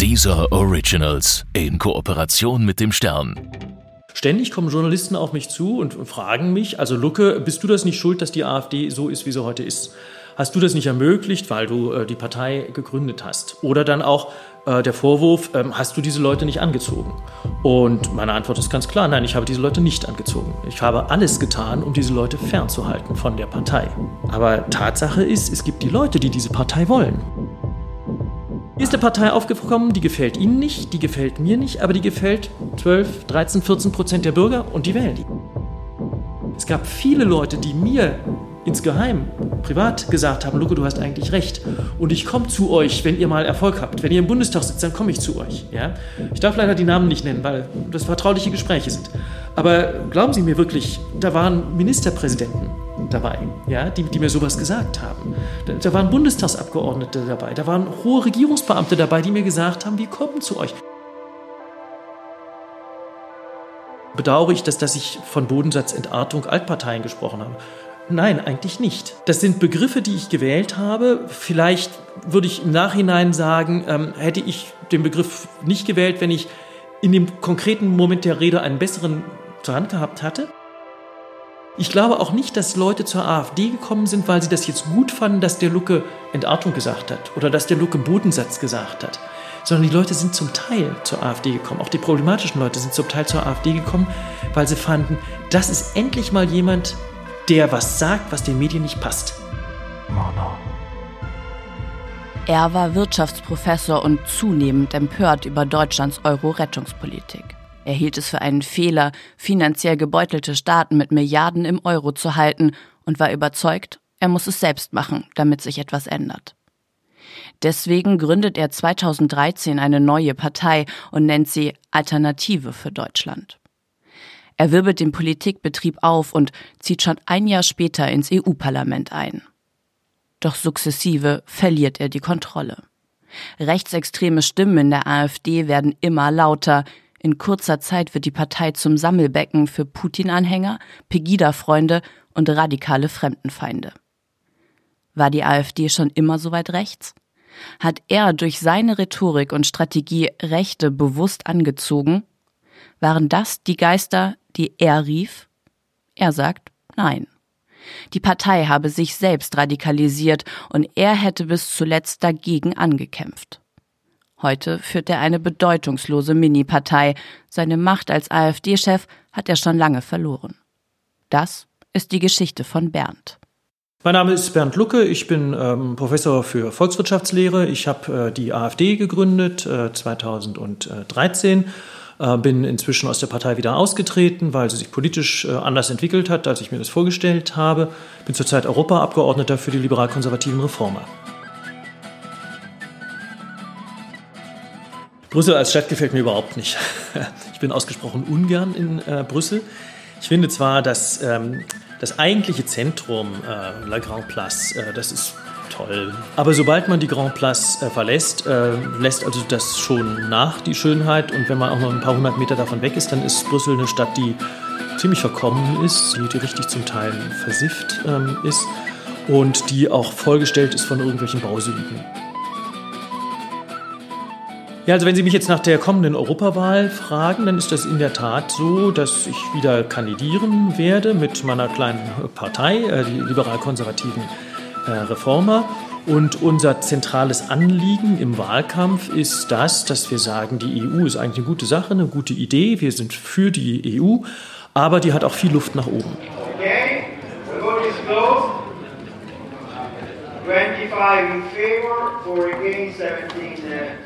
Dieser Originals in Kooperation mit dem Stern. Ständig kommen Journalisten auf mich zu und fragen mich, also Lucke, bist du das nicht schuld, dass die AfD so ist, wie sie heute ist? Hast du das nicht ermöglicht, weil du äh, die Partei gegründet hast? Oder dann auch äh, der Vorwurf, ähm, hast du diese Leute nicht angezogen? Und meine Antwort ist ganz klar, nein, ich habe diese Leute nicht angezogen. Ich habe alles getan, um diese Leute fernzuhalten von der Partei. Aber Tatsache ist, es gibt die Leute, die diese Partei wollen. Hier ist eine Partei aufgekommen, die gefällt Ihnen nicht, die gefällt mir nicht, aber die gefällt 12, 13, 14 Prozent der Bürger und die wählen die. Es gab viele Leute, die mir insgeheim privat gesagt haben, Luke, du hast eigentlich recht. Und ich komme zu euch, wenn ihr mal Erfolg habt. Wenn ihr im Bundestag sitzt, dann komme ich zu euch. Ja? Ich darf leider die Namen nicht nennen, weil das vertrauliche Gespräche sind. Aber glauben Sie mir wirklich, da waren Ministerpräsidenten dabei, ja, die, die mir sowas gesagt haben. Da, da waren Bundestagsabgeordnete dabei, da waren hohe Regierungsbeamte dabei, die mir gesagt haben, wir kommen zu euch. Bedauere ich, dass, dass ich von Bodensatzentartung Altparteien gesprochen habe. Nein, eigentlich nicht. Das sind Begriffe, die ich gewählt habe. Vielleicht würde ich im Nachhinein sagen, ähm, hätte ich den Begriff nicht gewählt, wenn ich in dem konkreten Moment der Rede einen besseren zur Hand gehabt hatte. Ich glaube auch nicht, dass Leute zur AfD gekommen sind, weil sie das jetzt gut fanden, dass der Lucke Entartung gesagt hat oder dass der Lucke Bodensatz gesagt hat. Sondern die Leute sind zum Teil zur AfD gekommen. Auch die problematischen Leute sind zum Teil zur AfD gekommen, weil sie fanden, das ist endlich mal jemand, der was sagt, was den Medien nicht passt. Er war Wirtschaftsprofessor und zunehmend empört über Deutschlands Euro-Rettungspolitik. Er hielt es für einen Fehler, finanziell gebeutelte Staaten mit Milliarden im Euro zu halten und war überzeugt, er muss es selbst machen, damit sich etwas ändert. Deswegen gründet er 2013 eine neue Partei und nennt sie Alternative für Deutschland. Er wirbelt den Politikbetrieb auf und zieht schon ein Jahr später ins EU-Parlament ein. Doch sukzessive verliert er die Kontrolle. Rechtsextreme Stimmen in der AfD werden immer lauter, in kurzer Zeit wird die Partei zum Sammelbecken für Putin-Anhänger, Pegida-Freunde und radikale Fremdenfeinde. War die AfD schon immer so weit rechts? Hat er durch seine Rhetorik und Strategie Rechte bewusst angezogen? Waren das die Geister, die er rief? Er sagt nein. Die Partei habe sich selbst radikalisiert und er hätte bis zuletzt dagegen angekämpft. Heute führt er eine bedeutungslose Mini-Partei. Seine Macht als AfD-Chef hat er schon lange verloren. Das ist die Geschichte von Bernd. Mein Name ist Bernd Lucke, ich bin ähm, Professor für Volkswirtschaftslehre. Ich habe äh, die AfD gegründet äh, 2013, äh, bin inzwischen aus der Partei wieder ausgetreten, weil sie sich politisch äh, anders entwickelt hat, als ich mir das vorgestellt habe. Bin zurzeit Europaabgeordneter für die liberal-konservativen Reformer. Brüssel als Stadt gefällt mir überhaupt nicht. Ich bin ausgesprochen ungern in äh, Brüssel. Ich finde zwar, dass ähm, das eigentliche Zentrum, äh, La Grand Place, äh, das ist toll. Aber sobald man die Grand Place äh, verlässt, äh, lässt also das schon nach, die Schönheit. Und wenn man auch noch ein paar hundert Meter davon weg ist, dann ist Brüssel eine Stadt, die ziemlich verkommen ist, die, richtig zum Teil versifft ähm, ist und die auch vollgestellt ist von irgendwelchen Bausünden. Ja, also wenn Sie mich jetzt nach der kommenden Europawahl fragen, dann ist das in der Tat so, dass ich wieder kandidieren werde mit meiner kleinen Partei, äh, die liberal-konservativen äh, Reformer. Und unser zentrales Anliegen im Wahlkampf ist das, dass wir sagen, die EU ist eigentlich eine gute Sache, eine gute Idee, wir sind für die EU, aber die hat auch viel Luft nach oben. Okay, the vote is closed. 25 in favor, 4 against, 17 uh.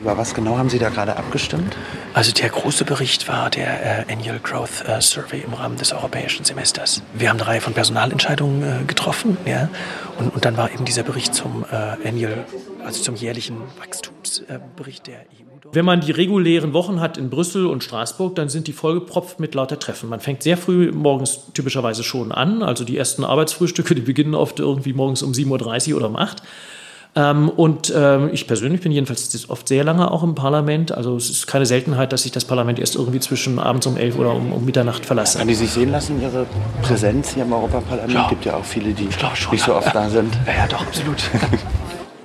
Über was genau haben Sie da gerade abgestimmt? Also der große Bericht war der äh, Annual Growth äh, Survey im Rahmen des europäischen Semesters. Wir haben eine Reihe von Personalentscheidungen äh, getroffen, ja, und, und, dann war eben dieser Bericht zum äh, Annual, also zum jährlichen Wachstumsbericht der EU. Wenn man die regulären Wochen hat in Brüssel und Straßburg, dann sind die vollgepropft mit lauter Treffen. Man fängt sehr früh morgens typischerweise schon an. Also die ersten Arbeitsfrühstücke, die beginnen oft irgendwie morgens um 7.30 Uhr oder um 8 Uhr. Ähm, und ähm, ich persönlich bin jedenfalls oft sehr lange auch im Parlament. Also es ist keine Seltenheit, dass ich das Parlament erst irgendwie zwischen abends um 11 oder um, um Mitternacht verlasse. Kann die sich sehen lassen, Ihre Präsenz hier im Europaparlament? Es gibt ja auch viele, die nicht so oft da sind. Ja, ja doch, absolut.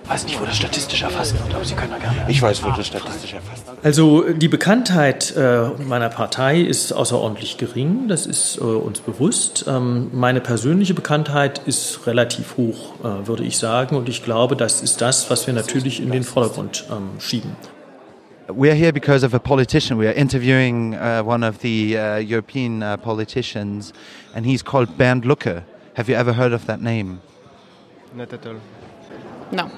Ich weiß nicht, wo das statistisch erfasst wird, aber Sie können da gerne. Ich weiß, wo das statistisch erfasst wird. Also die Bekanntheit äh, meiner Partei ist außerordentlich gering, das ist äh, uns bewusst. Ähm, meine persönliche Bekanntheit ist relativ hoch, äh, würde ich sagen. Und ich glaube, das ist das, was wir natürlich in den Vordergrund ähm, schieben. We're here because of a politician. We are interviewing uh, one of the uh, European uh, politicians, and he's called Bernd Lucke. Have you ever heard of that name? Not at all. No,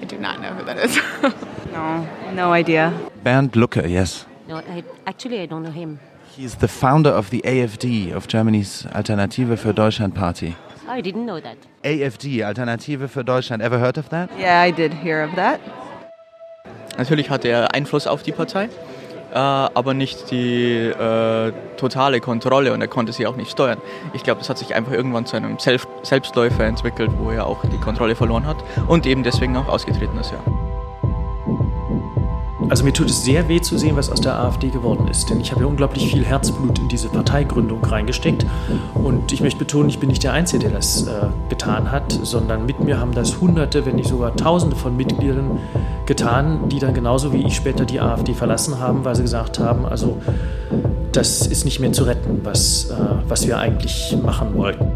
I do not know who that is. No, no idea. Bernd Lucke, yes. No, I, actually, I don't know him. He's the founder of the AfD, of Germany's Alternative für Deutschland Party. I didn't know that. AfD, Alternative für Deutschland. Ever heard of that? Yeah, I did hear of that. Natürlich hat er Einfluss auf die Partei, aber nicht die äh, totale Kontrolle und er konnte sie auch nicht steuern. Ich glaube, das hat sich einfach irgendwann zu einem Self Selbstläufer entwickelt, wo er auch die Kontrolle verloren hat und eben deswegen auch ausgetreten ist. Ja. Also mir tut es sehr weh zu sehen, was aus der AfD geworden ist. Denn ich habe ja unglaublich viel Herzblut in diese Parteigründung reingesteckt. Und ich möchte betonen, ich bin nicht der Einzige, der das äh, getan hat, sondern mit mir haben das Hunderte, wenn nicht sogar Tausende von Mitgliedern getan, die dann genauso wie ich später die AfD verlassen haben, weil sie gesagt haben, also das ist nicht mehr zu retten, was, äh, was wir eigentlich machen wollten.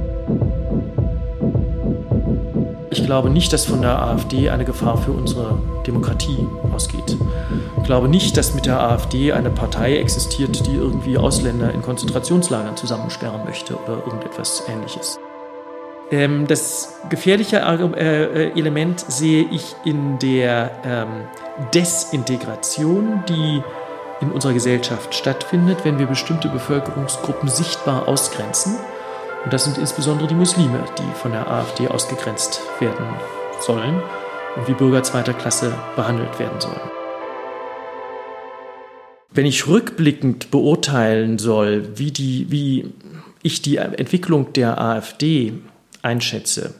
Ich glaube nicht, dass von der AfD eine Gefahr für unsere Demokratie ausgeht. Ich glaube nicht, dass mit der AfD eine Partei existiert, die irgendwie Ausländer in Konzentrationslagern zusammensperren möchte oder irgendetwas Ähnliches. Ähm, das gefährliche äh, Element sehe ich in der ähm, Desintegration, die in unserer Gesellschaft stattfindet, wenn wir bestimmte Bevölkerungsgruppen sichtbar ausgrenzen. Und das sind insbesondere die Muslime, die von der AfD ausgegrenzt werden sollen und wie Bürger zweiter Klasse behandelt werden sollen. Wenn ich rückblickend beurteilen soll, wie, die, wie ich die Entwicklung der AfD einschätze,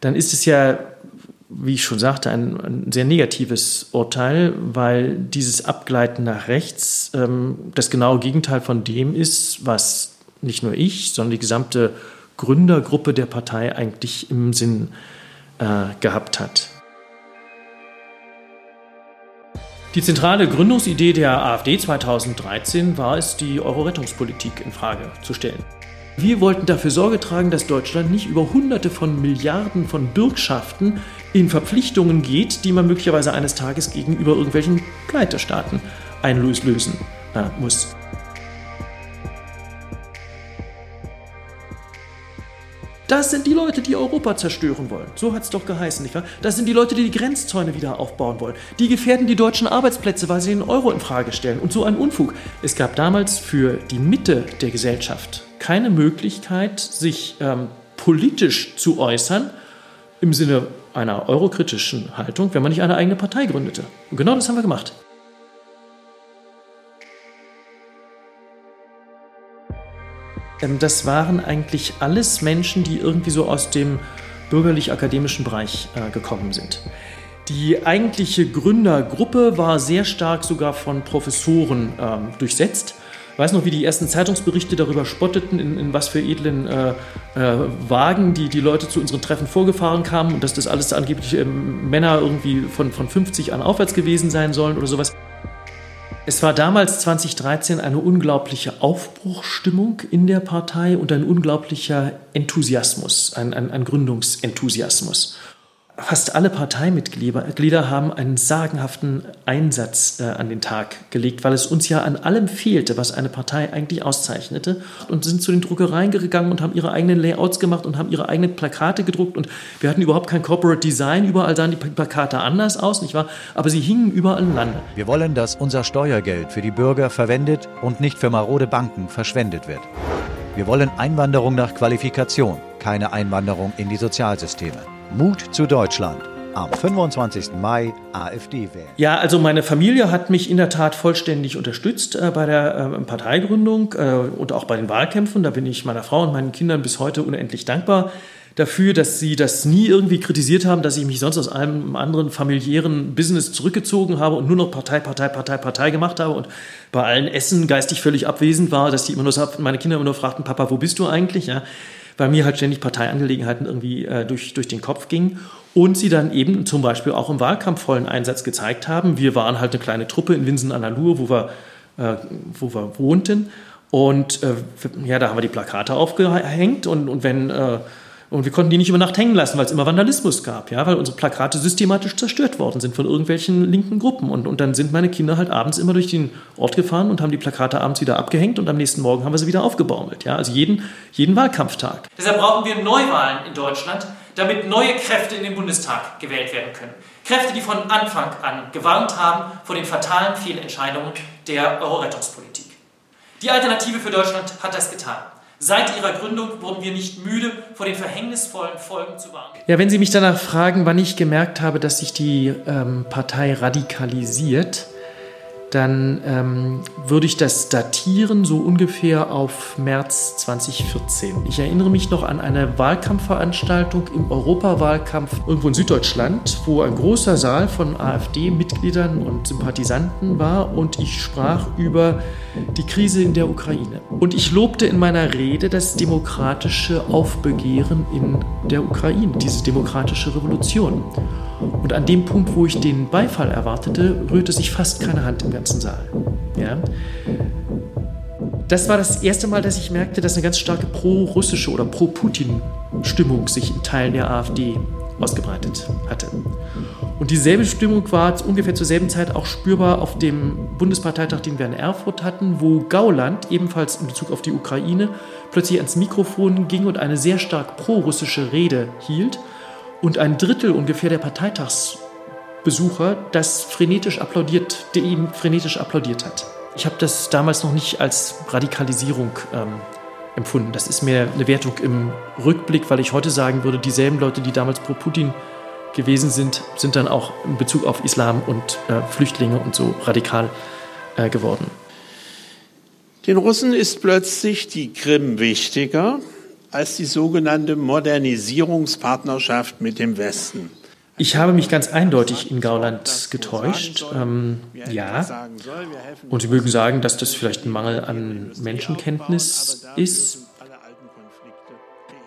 dann ist es ja, wie ich schon sagte, ein, ein sehr negatives Urteil, weil dieses Abgleiten nach rechts ähm, das genaue Gegenteil von dem ist, was nicht nur ich, sondern die gesamte Gründergruppe der Partei eigentlich im Sinn äh, gehabt hat. Die zentrale Gründungsidee der AfD 2013 war es, die Euro-Rettungspolitik in Frage zu stellen. Wir wollten dafür Sorge tragen, dass Deutschland nicht über Hunderte von Milliarden von Bürgschaften in Verpflichtungen geht, die man möglicherweise eines Tages gegenüber irgendwelchen Pleitestaaten einlösen äh, muss. Das sind die Leute, die Europa zerstören wollen. So hat es doch geheißen, nicht wahr? Das sind die Leute, die die Grenzzäune wieder aufbauen wollen. Die gefährden die deutschen Arbeitsplätze, weil sie den Euro in Frage stellen. Und so ein Unfug. Es gab damals für die Mitte der Gesellschaft keine Möglichkeit, sich ähm, politisch zu äußern im Sinne einer eurokritischen Haltung, wenn man nicht eine eigene Partei gründete. Und genau das haben wir gemacht. Ähm, das waren eigentlich alles Menschen, die irgendwie so aus dem bürgerlich-akademischen Bereich äh, gekommen sind. Die eigentliche Gründergruppe war sehr stark sogar von Professoren ähm, durchsetzt. Ich weiß noch, wie die ersten Zeitungsberichte darüber spotteten, in, in was für edlen äh, äh, Wagen die, die Leute zu unseren Treffen vorgefahren kamen und dass das alles angeblich ähm, Männer irgendwie von, von 50 an aufwärts gewesen sein sollen oder sowas. Es war damals 2013 eine unglaubliche Aufbruchstimmung in der Partei und ein unglaublicher Enthusiasmus, ein, ein, ein Gründungsenthusiasmus. Fast alle Parteimitglieder haben einen sagenhaften Einsatz äh, an den Tag gelegt, weil es uns ja an allem fehlte, was eine Partei eigentlich auszeichnete. Und sind zu den Druckereien gegangen und haben ihre eigenen Layouts gemacht und haben ihre eigenen Plakate gedruckt. Und wir hatten überhaupt kein Corporate Design. Überall sahen die Plakate anders aus, nicht wahr? Aber sie hingen überall im Lande. Wir wollen, dass unser Steuergeld für die Bürger verwendet und nicht für marode Banken verschwendet wird. Wir wollen Einwanderung nach Qualifikation, keine Einwanderung in die Sozialsysteme. Mut zu Deutschland. Am 25. Mai AfD wählen. Ja, also meine Familie hat mich in der Tat vollständig unterstützt äh, bei der äh, Parteigründung äh, und auch bei den Wahlkämpfen. Da bin ich meiner Frau und meinen Kindern bis heute unendlich dankbar dafür, dass sie das nie irgendwie kritisiert haben, dass ich mich sonst aus einem anderen familiären Business zurückgezogen habe und nur noch Partei, Partei, Partei, Partei gemacht habe und bei allen Essen geistig völlig abwesend war, dass die immer nur meine Kinder immer nur fragten, Papa, wo bist du eigentlich? Ja, weil mir halt ständig Parteiangelegenheiten irgendwie äh, durch, durch den Kopf gingen und sie dann eben zum Beispiel auch im Wahlkampf vollen Einsatz gezeigt haben. Wir waren halt eine kleine Truppe in Winsen an der Luhr, wo wir, äh, wo wir wohnten und äh, ja, da haben wir die Plakate aufgehängt und, und wenn äh, und wir konnten die nicht über Nacht hängen lassen, weil es immer Vandalismus gab, ja, weil unsere Plakate systematisch zerstört worden sind von irgendwelchen linken Gruppen. Und, und dann sind meine Kinder halt abends immer durch den Ort gefahren und haben die Plakate abends wieder abgehängt und am nächsten Morgen haben wir sie wieder aufgebaumelt. Ja, also jeden, jeden Wahlkampftag. Deshalb brauchen wir Neuwahlen in Deutschland, damit neue Kräfte in den Bundestag gewählt werden können. Kräfte, die von Anfang an gewarnt haben vor den fatalen Fehlentscheidungen der Euro-Rettungspolitik. Die Alternative für Deutschland hat das getan. Seit ihrer Gründung wurden wir nicht müde, vor den verhängnisvollen Folgen zu warnen. Ja, wenn Sie mich danach fragen, wann ich gemerkt habe, dass sich die ähm, Partei radikalisiert, dann ähm, würde ich das datieren so ungefähr auf März 2014. Ich erinnere mich noch an eine Wahlkampfveranstaltung im Europawahlkampf irgendwo in Süddeutschland, wo ein großer Saal von AfD-Mitgliedern und Sympathisanten war und ich sprach über die Krise in der Ukraine. Und ich lobte in meiner Rede das demokratische Aufbegehren in der Ukraine, diese demokratische Revolution. Und an dem Punkt, wo ich den Beifall erwartete, rührte sich fast keine Hand im ganzen Saal. Ja? Das war das erste Mal, dass ich merkte, dass eine ganz starke pro-russische oder pro-Putin-Stimmung sich in Teilen der AfD ausgebreitet hatte. Und dieselbe Stimmung war ungefähr zur selben Zeit auch spürbar auf dem Bundesparteitag, den wir in Erfurt hatten, wo Gauland ebenfalls in Bezug auf die Ukraine plötzlich ans Mikrofon ging und eine sehr stark pro-russische Rede hielt und ein Drittel ungefähr der Parteitagsbesucher das frenetisch applaudiert, der ihm frenetisch applaudiert hat. Ich habe das damals noch nicht als Radikalisierung ähm, empfunden. Das ist mehr eine Wertung im Rückblick, weil ich heute sagen würde, dieselben Leute, die damals pro Putin gewesen sind, sind dann auch in Bezug auf Islam und äh, Flüchtlinge und so radikal äh, geworden. Den Russen ist plötzlich die Krim wichtiger als die sogenannte Modernisierungspartnerschaft mit dem Westen. Ich habe mich ganz eindeutig in Gauland getäuscht. Ähm, ja. Und Sie mögen sagen, dass das vielleicht ein Mangel an Menschenkenntnis ist.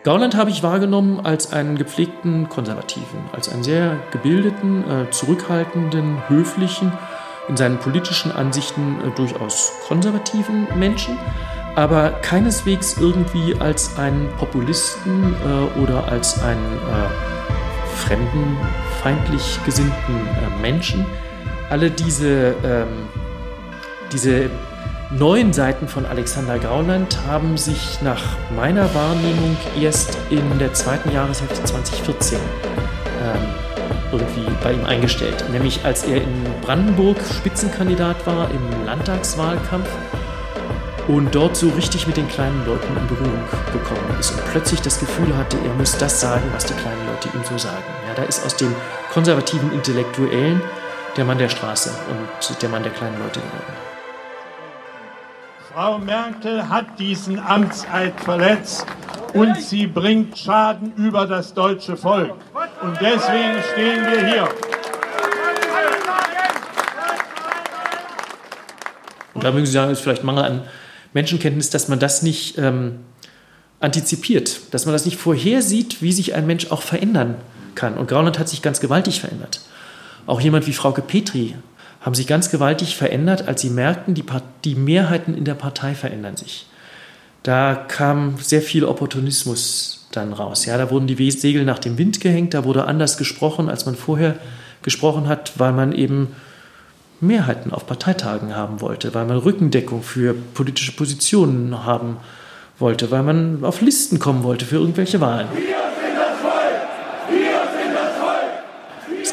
Gauland habe ich wahrgenommen als einen gepflegten Konservativen, als einen sehr gebildeten, äh, zurückhaltenden, höflichen, in seinen politischen Ansichten äh, durchaus konservativen Menschen aber keineswegs irgendwie als einen Populisten äh, oder als einen äh, fremdenfeindlich gesinnten Menschen. Alle diese, ähm, diese neuen Seiten von Alexander Gauland haben sich nach meiner Wahrnehmung erst in der zweiten Jahreshälfte 2014 ähm, irgendwie bei ihm eingestellt. Nämlich als er in Brandenburg Spitzenkandidat war im Landtagswahlkampf und dort so richtig mit den kleinen Leuten in Berührung gekommen ist und plötzlich das Gefühl hatte, er muss das sagen, was die kleinen Leute ihm so sagen. Ja, da ist aus dem konservativen Intellektuellen der Mann der Straße und der Mann der kleinen Leute geworden. Frau Merkel hat diesen Amtseid verletzt und sie bringt Schaden über das deutsche Volk. Und deswegen stehen wir hier. Und da mögen Sie sagen, ist vielleicht Mangel an Menschenkenntnis, dass man das nicht ähm, antizipiert, dass man das nicht vorhersieht, wie sich ein Mensch auch verändern kann. Und Grauland hat sich ganz gewaltig verändert. Auch jemand wie Frauke Petri haben sich ganz gewaltig verändert, als sie merkten, die, die Mehrheiten in der Partei verändern sich. Da kam sehr viel Opportunismus dann raus. Ja, da wurden die Segel nach dem Wind gehängt, da wurde anders gesprochen, als man vorher gesprochen hat, weil man eben Mehrheiten auf Parteitagen haben wollte, weil man Rückendeckung für politische Positionen haben wollte, weil man auf Listen kommen wollte für irgendwelche Wahlen. Es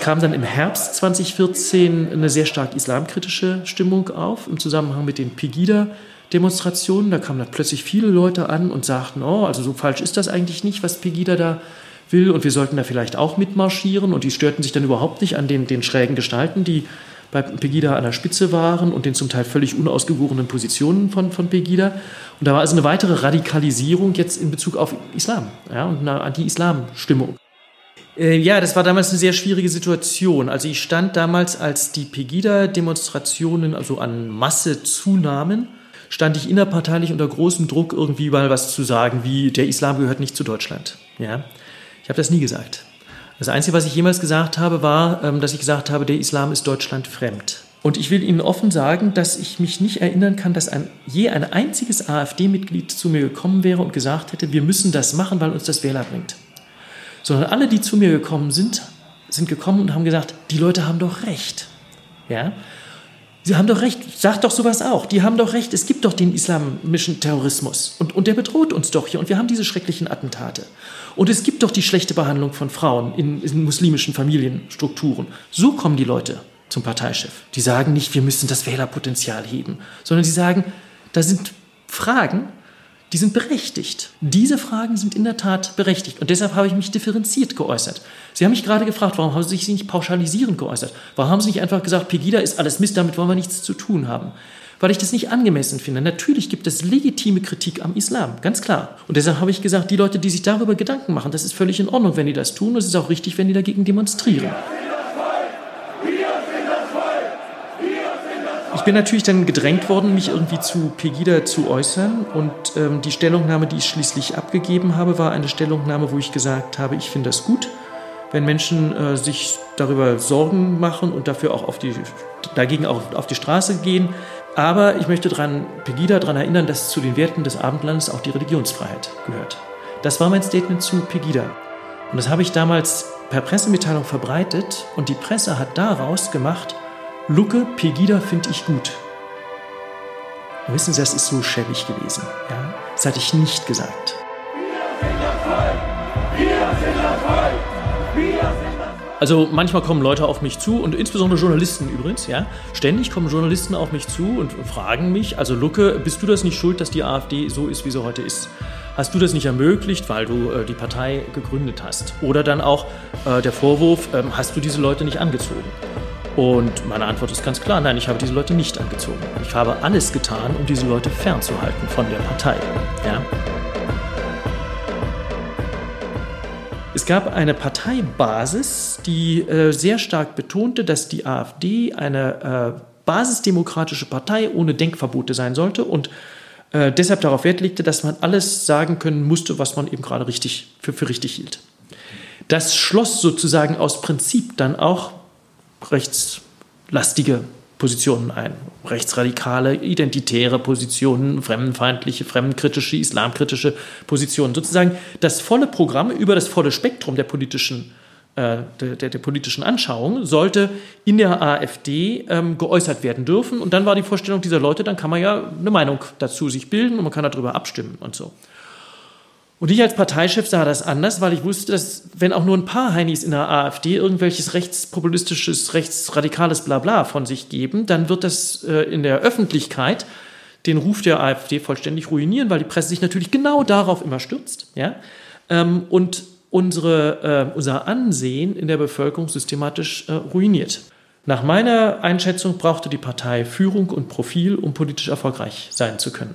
kam dann im Herbst 2014 eine sehr stark islamkritische Stimmung auf im Zusammenhang mit den Pegida-Demonstrationen. Da kamen dann plötzlich viele Leute an und sagten, oh, also so falsch ist das eigentlich nicht, was Pegida da will und wir sollten da vielleicht auch mitmarschieren. Und die störten sich dann überhaupt nicht an den, den schrägen Gestalten, die bei Pegida an der Spitze waren und den zum Teil völlig unausgewogenen Positionen von, von Pegida. Und da war also eine weitere Radikalisierung jetzt in Bezug auf Islam ja, und eine Anti-Islam-Stimmung. Äh, ja, das war damals eine sehr schwierige Situation. Also ich stand damals, als die Pegida-Demonstrationen also an Masse zunahmen, stand ich innerparteilich unter großem Druck, irgendwie mal was zu sagen, wie der Islam gehört nicht zu Deutschland. Ja? Ich habe das nie gesagt. Das Einzige, was ich jemals gesagt habe, war, ähm, dass ich gesagt habe, der Islam ist Deutschland fremd. Und ich will Ihnen offen sagen, dass ich mich nicht erinnern kann, dass ein, je ein einziges AfD-Mitglied zu mir gekommen wäre und gesagt hätte, wir müssen das machen, weil uns das Wähler bringt. Sondern alle, die zu mir gekommen sind, sind gekommen und haben gesagt, die Leute haben doch recht. Ja? Sie haben doch recht, sagt doch sowas auch. Die haben doch recht, es gibt doch den islamischen Terrorismus und, und der bedroht uns doch hier und wir haben diese schrecklichen Attentate. Und es gibt doch die schlechte Behandlung von Frauen in, in muslimischen Familienstrukturen. So kommen die Leute zum Parteichef. Die sagen nicht, wir müssen das Wählerpotenzial heben, sondern sie sagen, da sind Fragen, die sind berechtigt. Diese Fragen sind in der Tat berechtigt. Und deshalb habe ich mich differenziert geäußert. Sie haben mich gerade gefragt, warum haben Sie sich nicht pauschalisierend geäußert? Warum haben Sie nicht einfach gesagt, Pegida ist alles Mist, damit wollen wir nichts zu tun haben? Weil ich das nicht angemessen finde. Natürlich gibt es legitime Kritik am Islam, ganz klar. Und deshalb habe ich gesagt, die Leute, die sich darüber Gedanken machen, das ist völlig in Ordnung, wenn die das tun. Und es ist auch richtig, wenn die dagegen demonstrieren. Ich bin natürlich dann gedrängt worden, mich irgendwie zu Pegida zu äußern. Und ähm, die Stellungnahme, die ich schließlich abgegeben habe, war eine Stellungnahme, wo ich gesagt habe, ich finde das gut, wenn Menschen äh, sich darüber Sorgen machen und dafür auch auf die, dagegen auch auf die Straße gehen. Aber ich möchte dran, Pegida daran erinnern, dass zu den Werten des Abendlandes auch die Religionsfreiheit gehört. Das war mein Statement zu Pegida. Und das habe ich damals per Pressemitteilung verbreitet und die Presse hat daraus gemacht, Lucke, Pegida finde ich gut. Und wissen Sie, das ist so schäbig gewesen. Ja? Das hatte ich nicht gesagt. Also manchmal kommen Leute auf mich zu und insbesondere Journalisten übrigens, ja. Ständig kommen Journalisten auf mich zu und fragen mich, also Lucke, bist du das nicht schuld, dass die AfD so ist, wie sie heute ist? Hast du das nicht ermöglicht, weil du äh, die Partei gegründet hast? Oder dann auch äh, der Vorwurf, äh, hast du diese Leute nicht angezogen? Und meine Antwort ist ganz klar, nein, ich habe diese Leute nicht angezogen. Ich habe alles getan, um diese Leute fernzuhalten von der Partei. Ja? Es gab eine Parteibasis, die äh, sehr stark betonte, dass die AfD eine äh, basisdemokratische Partei ohne Denkverbote sein sollte und äh, deshalb darauf Wert legte, dass man alles sagen können musste, was man eben gerade richtig für, für richtig hielt. Das schloss sozusagen aus Prinzip dann auch rechtslastige Positionen ein. Rechtsradikale, identitäre Positionen, fremdenfeindliche, fremdenkritische, islamkritische Positionen. Sozusagen das volle Programm über das volle Spektrum der politischen, äh, der, der, der, politischen Anschauung sollte in der AfD ähm, geäußert werden dürfen. Und dann war die Vorstellung dieser Leute, dann kann man ja eine Meinung dazu sich bilden und man kann darüber abstimmen und so. Und ich als Parteichef sah das anders, weil ich wusste, dass wenn auch nur ein paar Heinis in der AfD irgendwelches rechtspopulistisches, rechtsradikales Blabla von sich geben, dann wird das äh, in der Öffentlichkeit den Ruf der AfD vollständig ruinieren, weil die Presse sich natürlich genau darauf immer stürzt. Ja? Ähm, und unsere, äh, unser Ansehen in der Bevölkerung systematisch äh, ruiniert. Nach meiner Einschätzung brauchte die Partei Führung und Profil, um politisch erfolgreich sein zu können.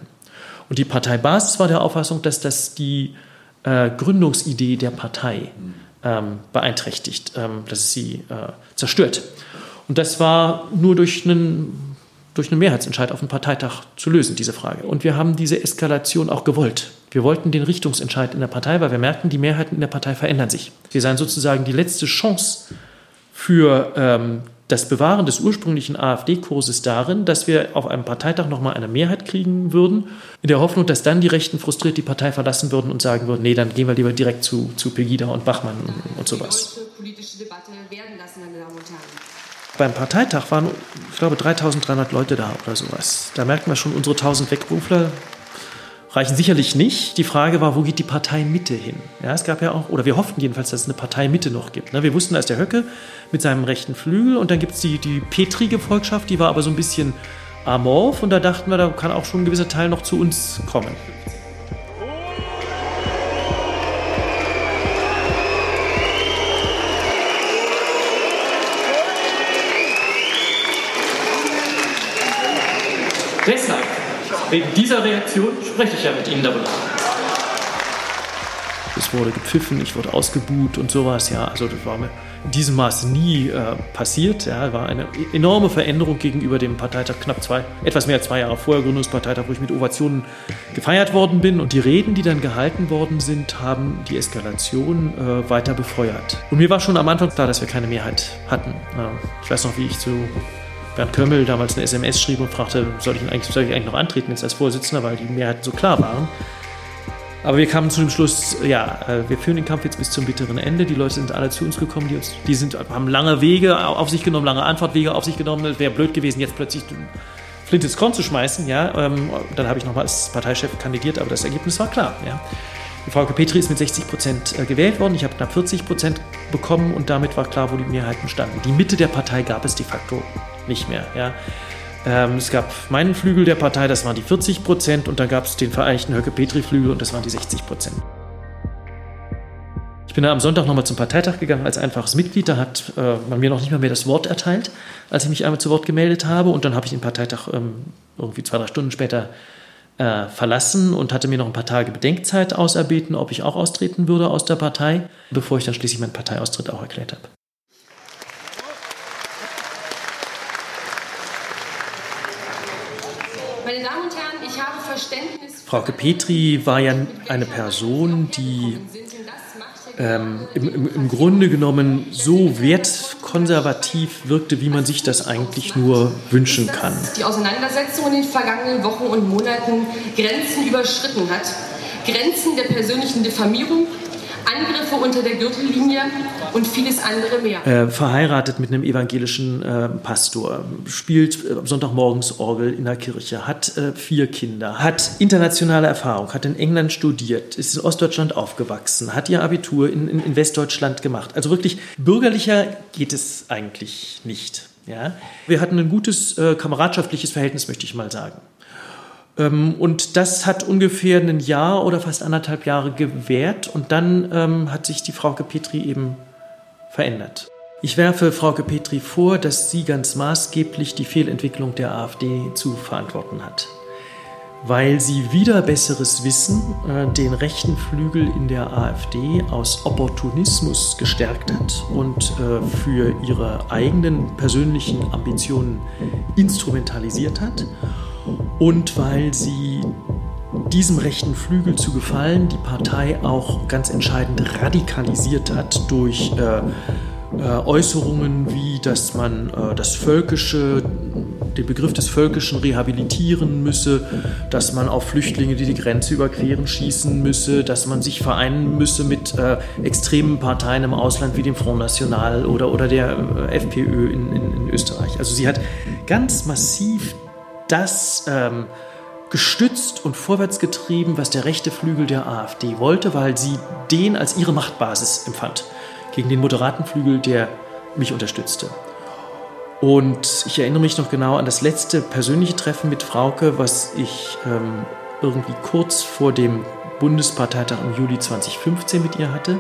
Und die Parteibasis war der Auffassung, dass das die äh, Gründungsidee der Partei ähm, beeinträchtigt, ähm, dass es sie äh, zerstört. Und das war nur durch einen, durch einen Mehrheitsentscheid auf dem Parteitag zu lösen, diese Frage. Und wir haben diese Eskalation auch gewollt. Wir wollten den Richtungsentscheid in der Partei, weil wir merkten, die Mehrheiten in der Partei verändern sich. Wir seien sozusagen die letzte Chance für ähm, das Bewahren des ursprünglichen AfD-Kurses darin, dass wir auf einem Parteitag nochmal eine Mehrheit kriegen würden, in der Hoffnung, dass dann die Rechten frustriert die Partei verlassen würden und sagen würden, nee, dann gehen wir lieber direkt zu, zu Pegida und Bachmann und, und sowas. Beim Parteitag waren, ich glaube, 3300 Leute da oder sowas. Da merken wir schon, unsere 1000 Wegberufler reichen sicherlich nicht. Die Frage war, wo geht die Partei Mitte hin? Ja, es gab ja auch, oder wir hofften jedenfalls, dass es eine Partei Mitte noch gibt. Ne? Wir wussten, da ist der Höcke mit seinem rechten Flügel und dann gibt es die, die Petri-Gefolgschaft, die war aber so ein bisschen amorph und da dachten wir, da kann auch schon ein gewisser Teil noch zu uns kommen. Wegen dieser Reaktion spreche ich ja mit Ihnen darüber. Es wurde gepfiffen, ich wurde ausgebuht und sowas, ja. Also das war mir, in diesem Maß nie äh, passiert. Ja, war eine enorme Veränderung gegenüber dem Parteitag knapp zwei, etwas mehr als zwei Jahre vorher, Gründungsparteitag, wo ich mit Ovationen gefeiert worden bin. Und die Reden, die dann gehalten worden sind, haben die Eskalation äh, weiter befeuert. Und mir war schon am Anfang klar, dass wir keine Mehrheit hatten. Äh, ich weiß noch, wie ich zu Bernd Kömmel damals eine SMS schrieb und fragte, soll ich, eigentlich, soll ich eigentlich noch antreten jetzt als Vorsitzender, weil die Mehrheiten so klar waren. Aber wir kamen zu dem Schluss, ja, äh, wir führen den Kampf jetzt bis zum bitteren Ende. Die Leute sind alle zu uns gekommen, die, uns, die sind, haben lange Wege auf sich genommen, lange Anfahrtwege auf sich genommen. Es wäre blöd gewesen, jetzt plötzlich Flint ins Korn zu schmeißen. Ja, ähm, dann habe ich nochmal als Parteichef kandidiert, aber das Ergebnis war klar. Ja. Frau Petri ist mit 60 Prozent äh, gewählt worden. Ich habe knapp 40 Prozent bekommen und damit war klar, wo die Mehrheiten standen. Die Mitte der Partei gab es de facto nicht mehr. Ja. Ähm, es gab meinen Flügel der Partei, das waren die 40 Prozent, und dann gab es den Vereinigten Höcke-Petri-Flügel und das waren die 60 Prozent. Ich bin dann am Sonntag nochmal zum Parteitag gegangen als einfaches Mitglied. Da hat äh, man mir noch nicht mal mehr das Wort erteilt, als ich mich einmal zu Wort gemeldet habe. Und dann habe ich den Parteitag ähm, irgendwie zwei, drei Stunden später äh, verlassen und hatte mir noch ein paar Tage Bedenkzeit auserbeten, ob ich auch austreten würde aus der Partei, bevor ich dann schließlich meinen Parteiaustritt auch erklärt habe. Meine Damen und Herren, ich habe Verständnis. Frauke Petri war ja eine Person, die ähm, im, im, im, Grunde genommen so wertkonservativ wirkte, wie man sich das eigentlich nur wünschen kann. Die Auseinandersetzung in den vergangenen Wochen und Monaten Grenzen überschritten hat. Grenzen der persönlichen Diffamierung, Angriffe unter der Gürtellinie und vieles andere mehr. Äh, verheiratet mit einem evangelischen äh, Pastor, spielt äh, Sonntagmorgens Orgel in der Kirche, hat äh, vier Kinder, hat internationale Erfahrung, hat in England studiert, ist in Ostdeutschland aufgewachsen, hat ihr Abitur in, in, in Westdeutschland gemacht. Also wirklich bürgerlicher geht es eigentlich nicht. Ja? Wir hatten ein gutes äh, kameradschaftliches Verhältnis, möchte ich mal sagen. Ähm, und das hat ungefähr ein Jahr oder fast anderthalb Jahre gewährt und dann ähm, hat sich die Frauke Petri eben verändert. Ich werfe Frauke Petri vor, dass sie ganz maßgeblich die Fehlentwicklung der AfD zu verantworten hat. Weil sie wieder besseres Wissen äh, den rechten Flügel in der AfD aus Opportunismus gestärkt hat und äh, für ihre eigenen persönlichen Ambitionen instrumentalisiert hat und weil sie diesem rechten Flügel zu gefallen die Partei auch ganz entscheidend radikalisiert hat durch äh, äh, Äußerungen wie, dass man äh, das Völkische, den Begriff des Völkischen rehabilitieren müsse, dass man auf Flüchtlinge, die die Grenze überqueren, schießen müsse, dass man sich vereinen müsse mit extremen Parteien im Ausland wie dem Front National oder, oder der FPÖ in, in, in Österreich. Also sie hat ganz massiv das ähm, gestützt und vorwärts getrieben, was der rechte Flügel der AfD wollte, weil sie den als ihre Machtbasis empfand, gegen den moderaten Flügel, der mich unterstützte. Und ich erinnere mich noch genau an das letzte persönliche Treffen mit Frauke, was ich ähm, irgendwie kurz vor dem Bundesparteitag im Juli 2015 mit ihr hatte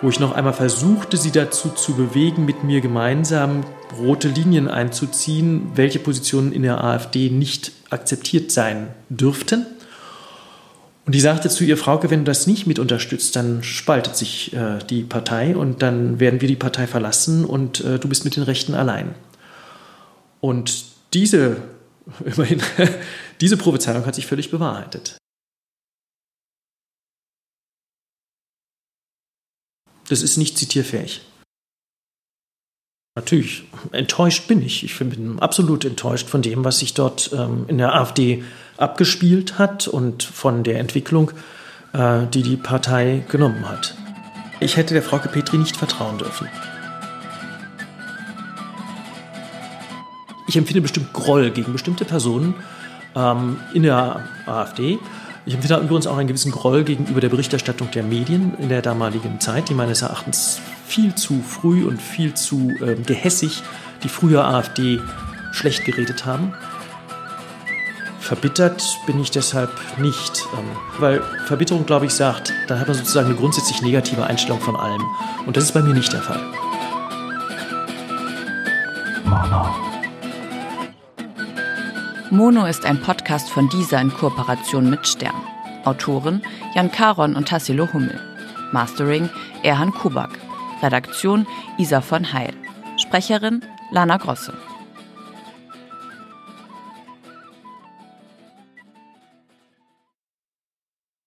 wo ich noch einmal versuchte, sie dazu zu bewegen, mit mir gemeinsam rote Linien einzuziehen, welche Positionen in der AfD nicht akzeptiert sein dürften. Und die sagte zu ihr, Frauke, wenn du das nicht mit unterstützt, dann spaltet sich äh, die Partei und dann werden wir die Partei verlassen und äh, du bist mit den Rechten allein. Und diese, immerhin, diese Prophezeiung hat sich völlig bewahrheitet. Das ist nicht zitierfähig. Natürlich, enttäuscht bin ich. Ich bin absolut enttäuscht von dem, was sich dort ähm, in der AfD abgespielt hat und von der Entwicklung, äh, die die Partei genommen hat. Ich hätte der Frau Petri nicht vertrauen dürfen. Ich empfinde bestimmt Groll gegen bestimmte Personen ähm, in der AfD ich empfinde übrigens auch einen gewissen Groll gegenüber der Berichterstattung der Medien in der damaligen Zeit, die meines Erachtens viel zu früh und viel zu äh, gehässig die frühe AfD schlecht geredet haben. Verbittert bin ich deshalb nicht, ähm, weil Verbitterung, glaube ich, sagt, dann hat man sozusagen eine grundsätzlich negative Einstellung von allem. Und das ist bei mir nicht der Fall. Mono. Mono ist ein Podcast von dieser in Kooperation mit Stern. Autoren Jan Karon und Tassilo Hummel. Mastering Erhan Kubak. Redaktion Isa von Heil. Sprecherin Lana Grosse.